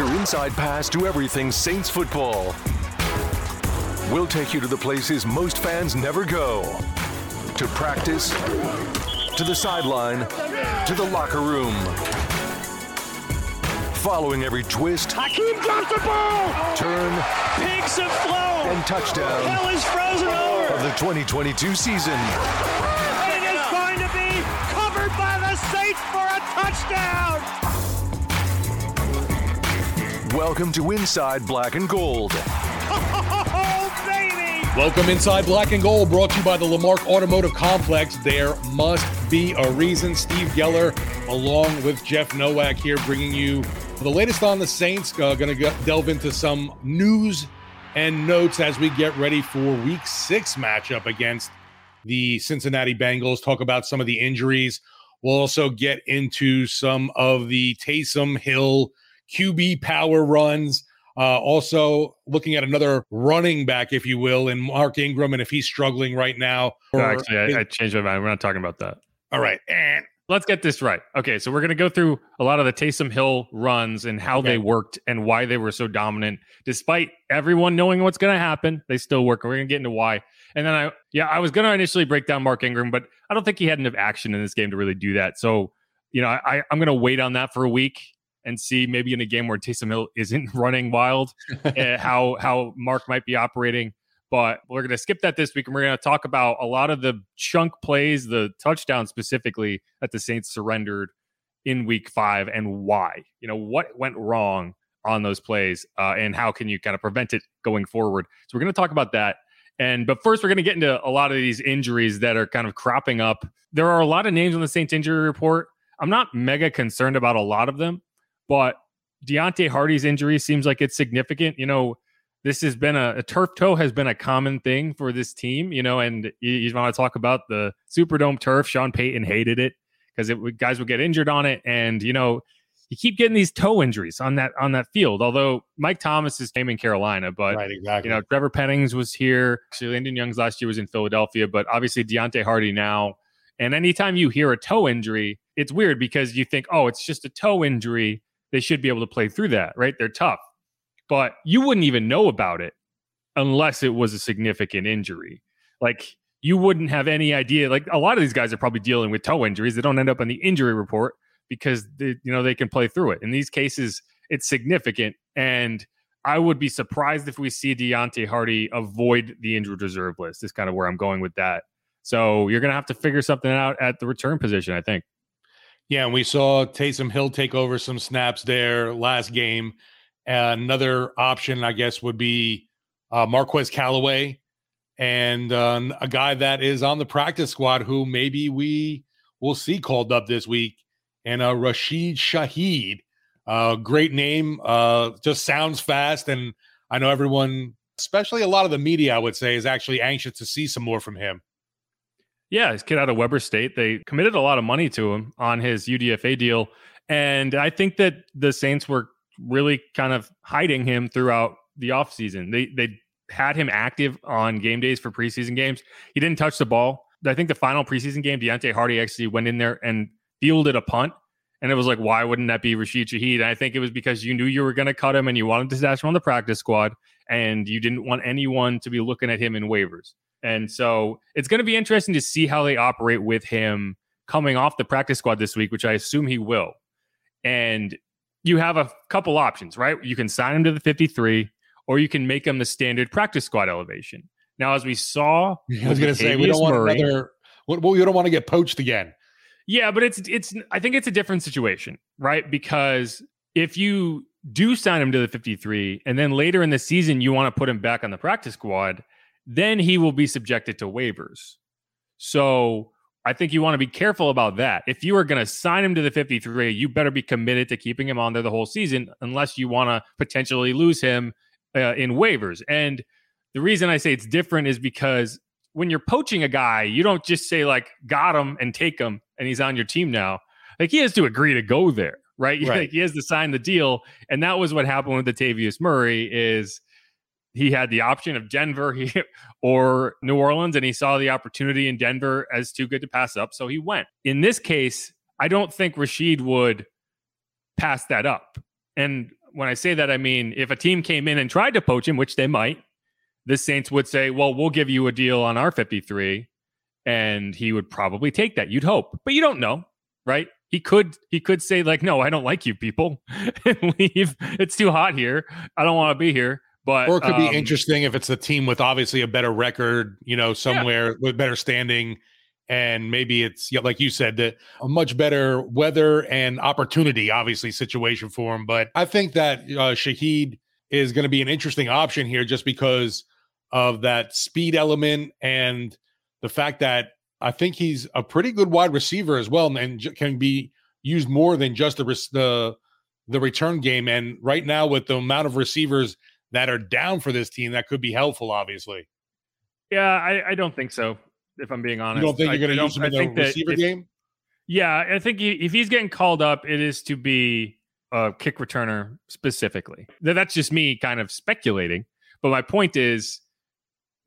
Your inside pass to everything Saints football. We'll take you to the places most fans never go to practice, to the sideline, to the locker room. Following every twist, Hakeem drops the ball! turn, Pigs have flown! and touchdown Hell is frozen over! of the 2022 season. It is going to be covered by the Saints for a touchdown! Welcome to Inside Black and Gold. Welcome inside Black and Gold, brought to you by the Lamarque Automotive Complex. There must be a reason. Steve Geller, along with Jeff Nowak, here bringing you the latest on the Saints. Uh, Going to delve into some news and notes as we get ready for Week Six matchup against the Cincinnati Bengals. Talk about some of the injuries. We'll also get into some of the Taysom Hill QB power runs. Uh, also, looking at another running back, if you will, in Mark Ingram, and if he's struggling right now. No, actually, I, I changed my mind. We're not talking about that. all right. And Let's get this right. Okay, so we're going to go through a lot of the Taysom Hill runs and how Okay. they worked and why they were so dominant, despite everyone knowing what's going to happen. They still work. We're going to get into why. And then I, yeah, I was going to initially break down Mark Ingram, but I don't think he had enough action in this game to really do that. So, you know, I, I'm going to wait on that for a week and see maybe in a game where Taysom Hill isn't running wild, uh, how how Mark might be operating. But we're going to skip that this week, and we're going to talk about a lot of the chunk plays, the touchdown specifically that the Saints surrendered in Week Five, and why. You know what went wrong on those plays, uh, and how can you kind of prevent it going forward. So we're going to talk about that. And but first, we're going to get into a lot of these injuries that are kind of cropping up. There are a lot of names on the Saints injury report. I'm not mega concerned about a lot of them, but Deonte Harty's injury seems like it's significant. You know, this has been a, a turf toe has been a common thing for this team, you know, and you, you want to talk about the Superdome turf. Sean Payton hated it because it would, guys would get injured on it, and you know, you keep getting these toe injuries on that on that field. Although Mike Thomas is came in Carolina, but right, exactly. you know, Trevor Pennings was here. Actually, Landon Young's last year was in Philadelphia, but obviously Deonte Harty now. And anytime you hear a toe injury, it's weird because you think, oh, it's just a toe injury. They should be able to play through that, right? They're tough. But you wouldn't even know about it unless it was a significant injury. Like you wouldn't have any idea. Like a lot of these guys are probably dealing with toe injuries. They don't end up on the injury report because they, you know they can play through it. In these cases, it's significant, and I would be surprised if we see Deonte Harty avoid the injured reserve list. Is kind of where I'm going with that. So you're to have to figure something out at the return position, I think. Yeah, and we saw Taysom Hill take over some snaps there last game. Uh, another option, I guess, would be uh, Marquez Callaway, and uh, a guy that is on the practice squad who maybe we will see called up this week, and uh, Rashid Shaheed. Uh, great name. Uh, just sounds fast, and I know everyone, especially a lot of the media, I would say, is actually anxious to see some more from him. Yeah, his kid out of Weber State. They committed a lot of money to him on his UDFA deal. And I think that the Saints were really kind of hiding him throughout the offseason. They they had him active on game days for preseason games. He didn't touch the ball. I think the final preseason game, Deonte Harty actually went in there and fielded a punt. And it was like, why wouldn't that be Rashid Shaheed? And I think it was because you knew you were going to cut him and you wanted to stash him on the practice squad and you didn't want anyone to be looking at him in waivers. And so it's going to be interesting to see how they operate with him coming off the practice squad this week, which I assume he will. And you have a couple options, right? You can sign him to the 53 or you can make him the standard practice squad elevation. Now, as we saw, I was going to say we don't want Murray, another. Well, you don't want to get poached again. Yeah, but it's it's. I think it's a different situation, right? Because if you do sign him to the 53, and then later in the season you want to put him back on the practice squad, then he will be subjected to waivers. So I think you want to be careful about that. If you are going to sign him to the 53, you better be committed to keeping him on there the whole season, unless you want to potentially lose him uh, in waivers. And the reason I say it's different is because when you're poaching a guy, you don't just say like got him and take him and he's on your team now. Like he has to agree to go there, right? right. Like he has to sign the deal, and that was what happened with Latavius Murray. Is he had the option of Denver or New Orleans, and he saw the opportunity in Denver as too good to pass up, so he went. In this case, I don't think Rashid would pass that up. And when I say that, I mean if a team came in and tried to poach him, which they might, the Saints would say, "Well, we'll give you a deal on our 53," and he would probably take that. You'd hope, but you don't know, right? He could he could say like, "No, I don't like you people," and leave. It's too hot here. I don't want to be here. But or it could um, be interesting if it's a team with obviously a better record, you know, somewhere yeah. with better standing, and maybe it's like you said that a much better weather and opportunity, obviously situation for him. But I think that uh, Shaheed is going to be an interesting option here, just because of that speed element and the fact that I think he's a pretty good wide receiver as well, and can be used more than just the the the return game. And right now, with the amount of receivers that are down for this team that could be helpful, obviously. Yeah, I, I don't think so. If I'm being honest, you don't think you're going to use him in the receiver if, game? Yeah, I think he, if he's getting called up, it is to be a kick returner specifically. That's just me kind of speculating. But my point is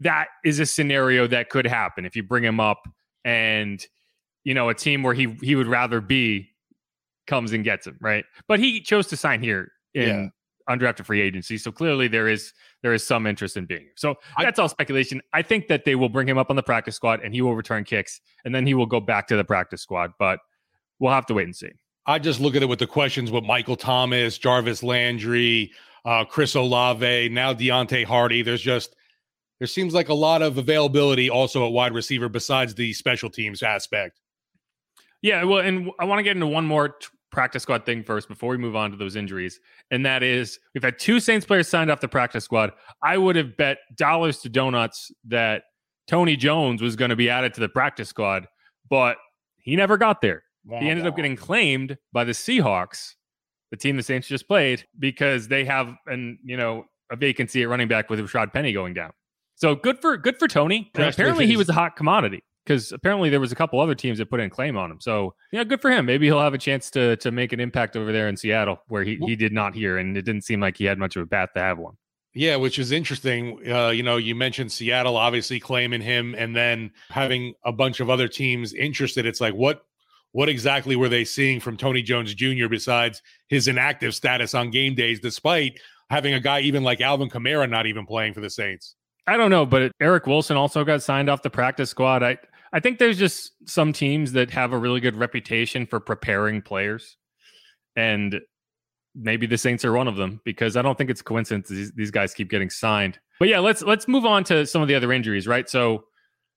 that is a scenario that could happen if you bring him up and you know a team where he he would rather be comes and gets him right. But he chose to sign here in yeah undrafted free agency. So clearly there is there is some interest in being here. So that's all speculation. I think that they will bring him up on the practice squad and he will return kicks and then he will go back to the practice squad. But we'll have to wait and see. I just look at it with the questions with Michael Thomas, Jarvis Landry, uh, Chris Olave, now Deonte Harty. There's just there seems like a lot of availability also at wide receiver besides the special teams aspect. Yeah, well, and I want to get into one more t- practice squad thing first before we move on to those injuries. And that is we've had two Saints players signed off the practice squad. I would have bet dollars to donuts that Tony Jones was going to be added to the practice squad, but he never got there. He ended up getting claimed by the Seahawks, the team the Saints just played, because they have an, you know, a vacancy at running back with Rashad Penny going down. So good for good for Tony. apparently he was a hot commodity because apparently there was a couple other teams that put in claim on him. So yeah, good for him. Maybe he'll have a chance to to make an impact over there in Seattle, where he, he did not here, and it didn't seem like he had much of a path to have one. Yeah, which is interesting. Uh, you know, you mentioned Seattle obviously claiming him, and then having a bunch of other teams interested. It's like what what exactly were they seeing from Tony Jones Jr. besides his inactive status on game days, despite having a guy even like Alvin Kamara not even playing for the Saints? I don't know, but Eric Wilson also got signed off the practice squad. I I think there's just some teams that have a really good reputation for preparing players. And maybe the Saints are one of them because I don't think it's coincidence these, these guys keep getting signed. But yeah, let's let's move on to some of the other injuries, right? So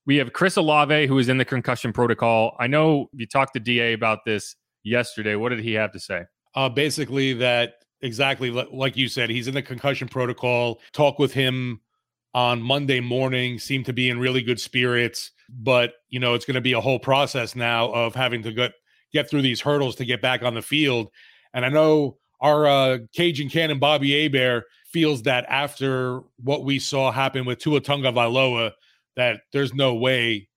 we have Chris Olave who is in the concussion protocol. I know you talked to DA about this yesterday. What did he have to say? Uh, basically that exactly like you said, he's in the concussion protocol. Talk with him on Monday morning, seemed to be in really good spirits. But, you know, it's going to be a whole process now of having to get, get through these hurdles to get back on the field. And I know our uh, Cajun Cannon Bobby Hebert feels that after what we saw happen with Tua valoa that there's no way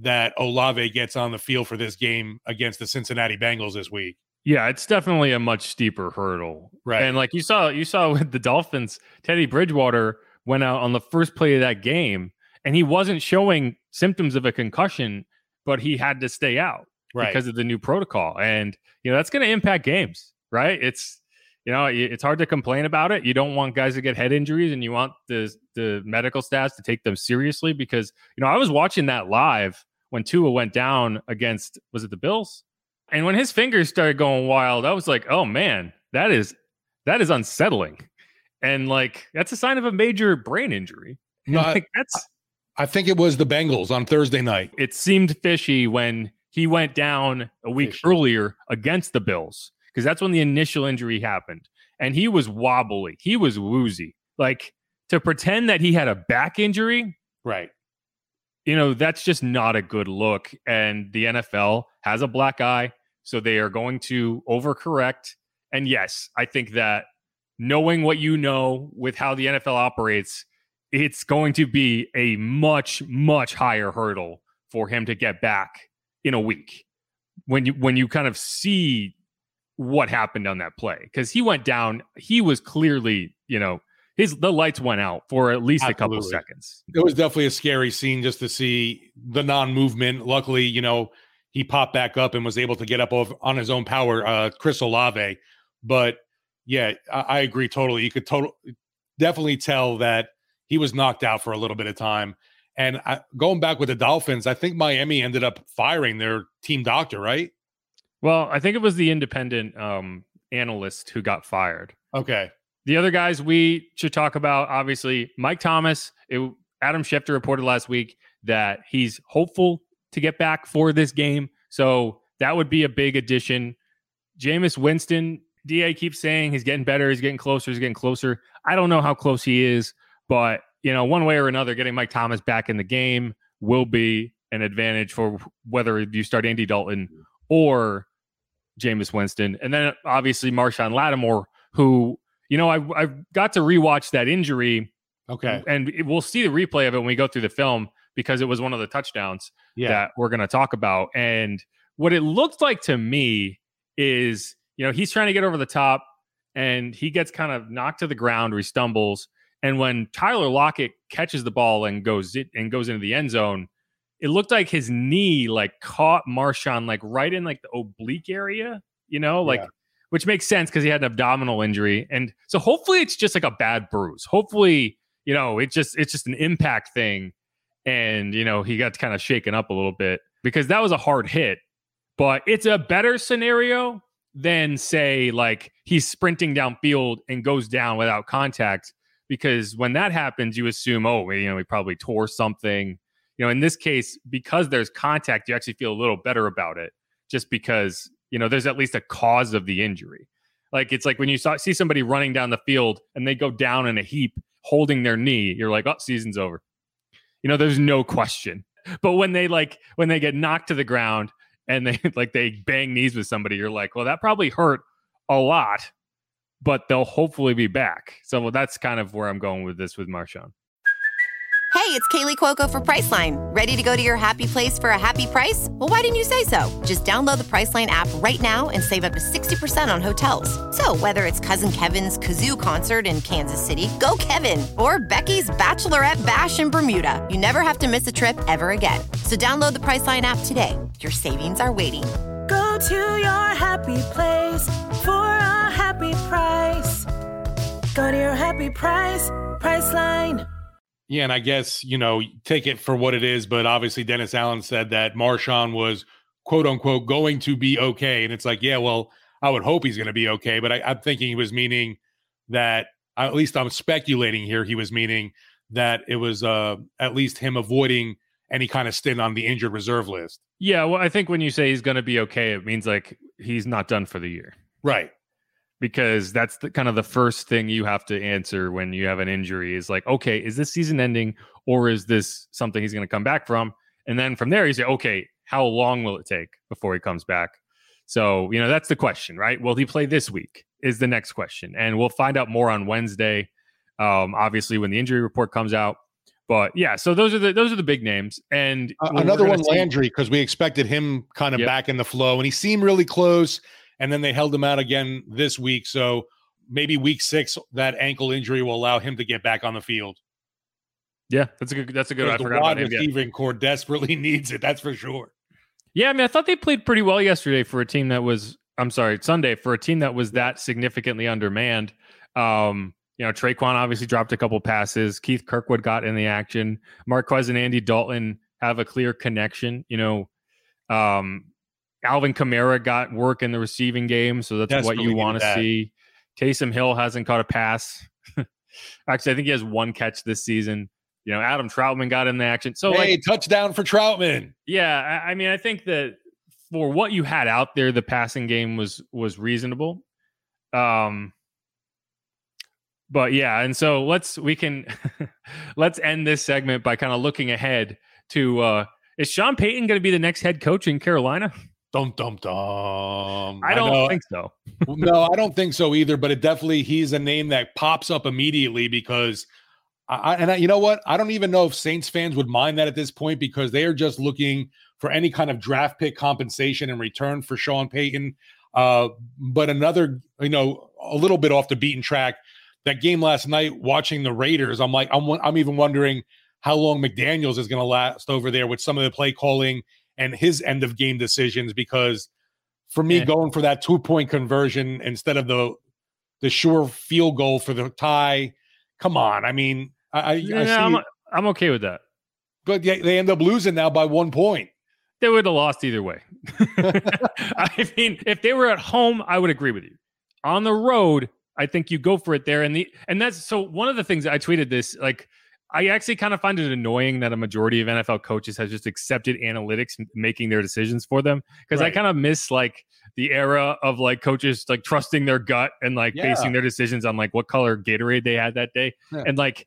that Olave gets on the field for this game against the Cincinnati Bengals this week. Yeah, it's definitely a much steeper hurdle. Right. And like you saw, you saw with the Dolphins, Teddy Bridgewater went out on the first play of that game and he wasn't showing symptoms of a concussion, but he had to stay out right. because of the new protocol. And, you know, that's going to impact games, right? It's, you know, it's hard to complain about it. You don't want guys to get head injuries and you want the, the medical staff to take them seriously because, you know, I was watching that live when Tua went down against, was it the Bills? And when his fingers started going wild, I was like, oh man, that is that is unsettling. And like that's a sign of a major brain injury. No, like, that's I think it was the Bengals on Thursday night. It seemed fishy when he went down a week fishy. earlier against the Bills because that's when the initial injury happened. And he was wobbly. He was woozy. Like to pretend that he had a back injury. Right you know, that's just not a good look. And the NFL has a black eye. So they are going to overcorrect. And yes, I think that knowing what you know with how the NFL operates, it's going to be a much, much higher hurdle for him to get back in a week when you when you kind of see what happened on that play because he went down he was clearly you know his the lights went out for at least Absolutely. a couple seconds it was definitely a scary scene just to see the non-movement luckily you know he popped back up and was able to get up on his own power, uh, Chris Olave. But yeah, I, I agree totally. You could total definitely tell that he was knocked out for a little bit of time. And I, going back with the Dolphins, I think Miami ended up firing their team doctor, right? Well, I think it was the independent um, analyst who got fired. Okay. The other guys we should talk about, obviously, Mike Thomas. It, Adam Schefter reported last week that he's hopeful to get back for this game. So that would be a big addition. Jameis Winston, DA keeps saying he's getting better, he's getting closer, he's getting closer. I don't know how close he is, but you know, one way or another, getting Mike Thomas back in the game will be an advantage for whether you start Andy Dalton or Jameis Winston. And then obviously Marshon Lattimore, who, you know, I, I got to rewatch that injury. Okay. And we'll see the replay of it when we go through the film because it was one of the touchdowns yeah. that we're going to talk about. And what it looked like to me is, you know, he's trying to get over the top and he gets kind of knocked to the ground or he stumbles. And when Tyler Lockett catches the ball and goes it and goes into the end zone, it looked like his knee like caught Marshon like right in like the oblique area, you know, like yeah. which makes sense because he had an abdominal injury. And so hopefully it's just like a bad bruise. Hopefully, you know, it just it's just an impact thing and you know he got kind of shaken up a little bit because that was a hard hit but it's a better scenario than say like he's sprinting downfield and goes down without contact because when that happens you assume oh you know he probably tore something. You know in this case because there's contact you actually feel a little better about it just because you know there's at least a cause of the injury. Like it's like when you saw, see somebody running down the field and they go down in a heap holding their knee you're like oh season's over. You know, there's no question. But when they like when they get knocked to the ground and they like they bang knees with somebody, you're like, well, that probably hurt a lot, but they'll hopefully be back. So that's kind of where I'm going with this with Marshon. Hey, it's Kaley Cuoco for Priceline. Ready to go to your happy place for a happy price? Well, why didn't you say so? Just download the Priceline app right now and save up to 60% on hotels. So, whether it's Cousin Kevin's Kazoo concert in Kansas City, go Kevin, or Becky's Bachelorette Bash in Bermuda, you never have to miss a trip ever again. So, download the Priceline app today. Your savings are waiting. Go to your happy place for a happy price. Go to your happy price, Priceline. Yeah, and I guess, you know, take it for what it is, but obviously Dennis Allen said that Marshon was quote unquote going to be okay. And it's like, yeah, well, I would hope he's going to be okay. But I, I'm thinking he was meaning that, at least I'm speculating here, he was meaning that it was uh, at least him avoiding any kind of stint on the injured reserve list. Yeah, well, I think when you say he's going to be okay, it means like he's not done for the year. Right. Because that's the kind of the first thing you have to answer when you have an injury is like, okay, is this season ending or is this something he's going to come back from? And then from there, you say, okay, how long will it take before he comes back? So, you know, that's the question, right? Will he play this week? Is the next question. And we'll find out more on Wednesday. Um, obviously, when the injury report comes out. But yeah, so those are the those are the big names. And uh, another one, see- Landry, because we expected him kind of yep. back in the flow, and he seemed really close. And then they held him out again this week. So maybe week six, that ankle injury will allow him to get back on the field. Yeah, that's a good. That's a good. I the wide receiving corps desperately needs it. That's for sure. Yeah, I mean, I thought they played pretty well yesterday for a team that was. I'm sorry, Sunday for a team that was that significantly undermanned. Um, you know, Tre'Quan obviously dropped a couple passes. Keith Kirkwood got in the action. Marquez and Andy Dalton have a clear connection. You know, um, Alvin Kamara got work in the receiving game, so that's what you want to see. Taysom Hill hasn't caught a pass. Actually, I think he has one catch this season. You know, Adam Trautman got in the action. So, hey, like, touchdown for Trautman. Yeah, I, I mean, I think that for what you had out there, the passing game was was reasonable. Um, but yeah, and so let's we can let's end this segment by kind of looking ahead to uh is Sean Payton going to be the next head coach in Carolina? Dum dum dum. I don't I think so. no, I don't think so either. But it definitely he's a name that pops up immediately because, I, and I, you know what? I don't even know if Saints fans would mind that at this point because they are just looking for any kind of draft pick compensation in return for Sean Payton. Uh, but another, you know, a little bit off the beaten track. That game last night, watching the Raiders, I'm like, I'm, I'm even wondering how long McDaniels is going to last over there with some of the play calling and his end of game decisions because for me, yeah. going for that two point conversion instead of the the sure field goal for the tie, come on. I mean, I, yeah, I see, I'm, I'm okay with that. But they end up losing now by one point. They would have lost either way. I mean, if they were at home, I would agree with you. On the road, I think you go for it there. And the and that's so one of the things I tweeted this like I actually kind of find it annoying that a majority of NFL coaches has just accepted analytics making their decisions for them because right. I kind of miss like the era of like coaches like trusting their gut and like yeah. basing their decisions on like what color Gatorade they had that day. Yeah. And like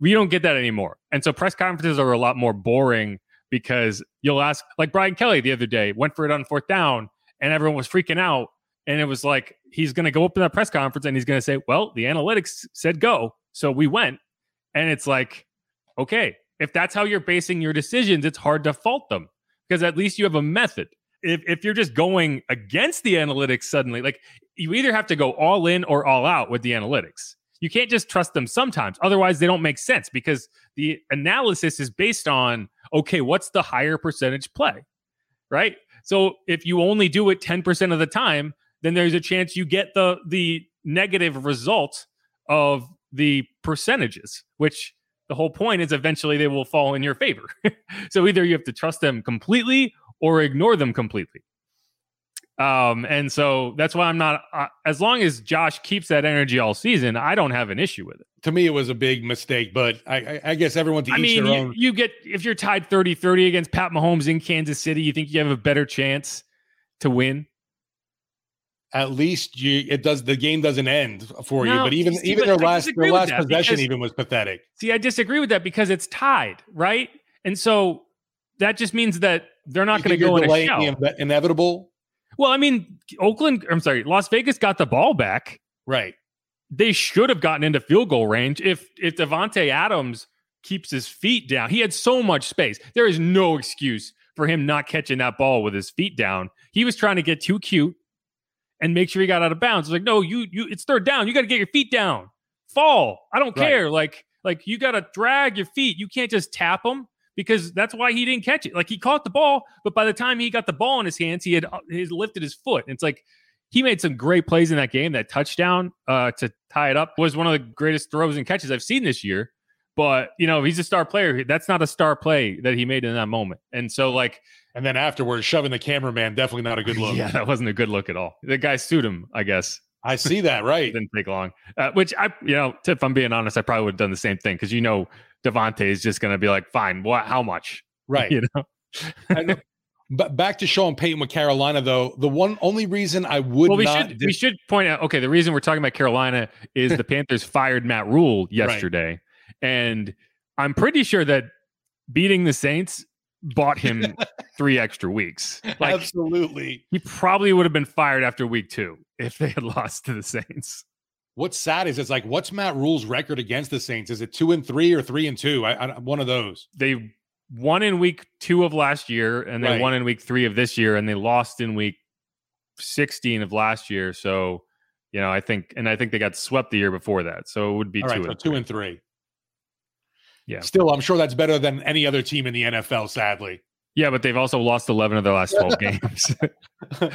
we don't get that anymore. And so press conferences are a lot more boring because you'll ask like Brian Kelly the other day went for it on fourth down and everyone was freaking out. And it was like he's going to go up in that press conference and he's going to say, "Well, the analytics said go, so we went." And it's like, okay, if that's how you're basing your decisions, it's hard to fault them because at least you have a method. If, if you're just going against the analytics suddenly, like you either have to go all in or all out with the analytics. You can't just trust them sometimes. Otherwise, they don't make sense because the analysis is based on, okay, what's the higher percentage play? Right. So if you only do it 10% of the time, then there's a chance you get the the negative result of the percentages, which the whole point is eventually they will fall in your favor. so either you have to trust them completely or ignore them completely. Um, and so that's why I'm not, uh, as long as Josh keeps that energy all season, I don't have an issue with it. To me, it was a big mistake, but I, I, I guess everyone to I mean, you, own. You get, if you're tied 30 30 against Pat Mahomes in Kansas City, you think you have a better chance to win? At least you it does the game doesn't end for no, you. But even see, even their last their last possession because, even was pathetic. See, I disagree with that because it's tied, right? And so that just means that they're not going to go in a shell. The inevitable. Well, I mean, Oakland. I'm sorry, Las Vegas got the ball back. Right. They should have gotten into field goal range if if Davante Adams keeps his feet down. He had so much space. There is no excuse for him not catching that ball with his feet down. He was trying to get too cute and make sure he got out of bounds. It's like, no, you you it's third down. You got to get your feet down. Fall. I don't right. care. Like like you got to drag your feet. You can't just tap them because that's why he didn't catch it. Like he caught the ball, but by the time he got the ball in his hands, he had uh, he lifted his foot. And it's like he made some great plays in that game. That touchdown uh, to tie it up was one of the greatest throws and catches I've seen this year. But you know, he's a star player. That's not a star play that he made in that moment. And so, like, and then afterwards, shoving the cameraman, definitely not a good look. yeah, that wasn't a good look at all. The guy sued him, I guess. I see that, right? Didn't take long. Uh, which I, you know, if I'm being honest, I probably would have done the same thing because you know Davante is just going to be like, fine, what? How much? Right. You know. But back to Sean Payton with Carolina, though, the one only reason I would well, we not should we should point out. Okay, the reason we're talking about Carolina is the Panthers fired Matt Rhule yesterday, and I'm pretty sure that beating the Saints bought him three extra weeks. Like absolutely. he probably would have been fired after week two if they had lost to the Saints. What's sad is it's like, what's Matt Rhule's record against the Saints? Is it two and three or three and two? I, I one of those. They won in week two of last year, and they Right. won in week three of this year, and they lost in week 16 of last year. So, you know, I think, and I think they got swept the year before that. So it would be All two, right, so and two and three. Yeah. Still, I'm sure that's better than any other team in the NFL. Sadly, Yeah, but they've also lost 11 of their last 12 games.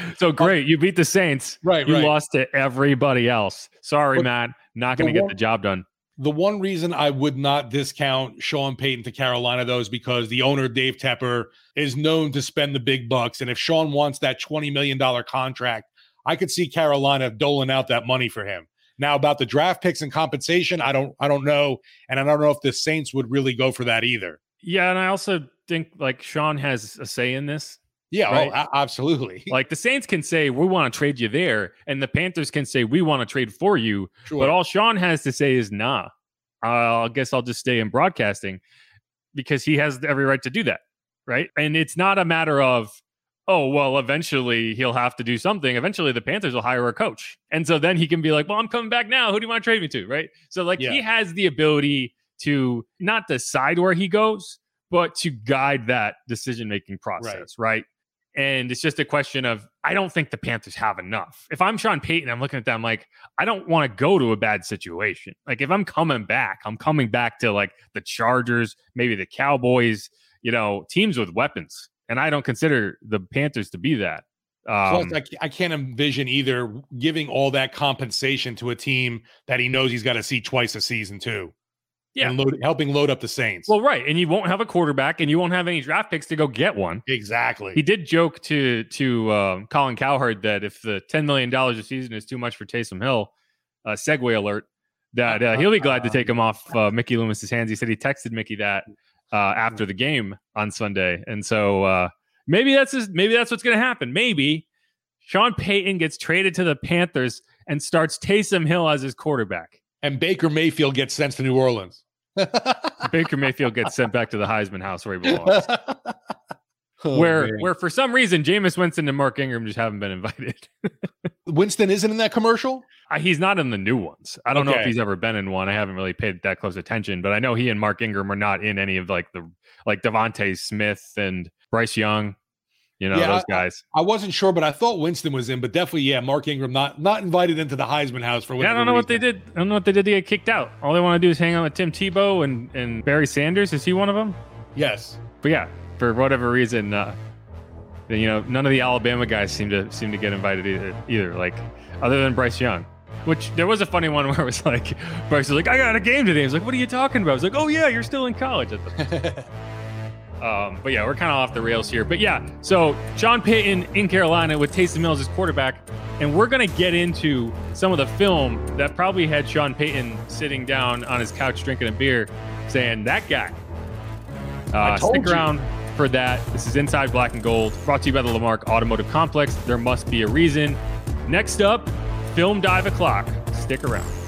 so great. You beat the Saints. right, You right. lost to everybody else. Sorry, But Matt. Not going to get the job done. The one reason I would not discount Sean Payton to Carolina, though, is because the owner, Dave Tepper, is known to spend the big bucks. And if Sean wants that $20 million contract, I could see Carolina doling out that money for him. Now, about the draft picks and compensation, I don't I don't know. And I don't know if the Saints would really go for that either. Yeah. And I also think like Sean has a say in this. Yeah, oh, Right. oh, a- absolutely. Like the Saints can say, we want to trade you there. And the Panthers can say, we want to trade for you. Sure. But all Sean has to say is, nah, uh, I guess I'll just stay in broadcasting because he has every right to do that. Right. And it's not a matter of, oh, well, eventually he'll have to do something. Eventually the Panthers will hire a coach. And so then he can be like, well, I'm coming back now. Who do you want to trade me to? Right. So, like, Yeah. he has the ability to not decide where he goes, but to guide that decision making process. Right. And it's just a question of, I don't think the Panthers have enough. If I'm Sean Payton, I'm looking at them like, I don't want to go to a bad situation. Like, if I'm coming back, I'm coming back to like the Chargers, maybe the Cowboys, you know, teams with weapons. And I don't consider the Panthers to be that. Um, Plus, I, I can't envision either giving all that compensation to a team that he knows he's got to see twice a season too. Yeah. and load, helping load up the Saints. well, right. And you won't have a quarterback and you won't have any draft picks to go get one. exactly. He did joke to to um, Colin Cowherd that if the ten million dollars a season is too much for Taysom Hill, uh, segue alert, that uh, he'll be glad to take him off uh, Mickey Loomis's hands. He said he texted Mickey that uh, after the game on Sunday, and so uh, maybe that's his, maybe that's what's going to happen. Maybe Sean Payton gets traded to the Panthers and starts Taysom Hill as his quarterback. and Baker Mayfield gets sent to New Orleans. Baker Mayfield gets sent back to the Heisman house where he belongs. Oh, where man. where for some reason Jameis Winston and Mark Ingram just haven't been invited. Winston isn't in that commercial? Uh, he's not in the new ones. I don't know if he's ever been in one. I haven't really paid that close attention, but I know he and Mark Ingram are not in any of like the like DeVonta Smith and Bryce Young. You know Yeah, those guys. I wasn't sure, but I thought Winston was in. But definitely, yeah, Mark Ingram not not invited into the Heisman house for Yeah, I don't know what they did. I don't know what they did to get kicked out. All they want to do is hang out with Tim Tebow and and Barry Sanders. Is he one of them? Yes. But yeah, for whatever reason, uh, you know, none of the Alabama guys seem to seem to get invited either. Either like, other than Bryce Young, which there was a funny one where it was like, Bryce was like, "I got a game today." I was like, "What are you talking about?" I was like, "Oh yeah, you're still in college." At the um, but yeah, we're kind of off the rails here. But yeah, so Sean Payton in Carolina with Taysom Hill as quarterback, and we're gonna get into some of the film that probably had Sean Payton sitting down on his couch drinking a beer, saying that guy. Uh, stick you. around for that. This is Inside Black and Gold, brought to you by the Lamarque Automotive Complex. There must be a reason. Next up, film dive o'clock. Stick around.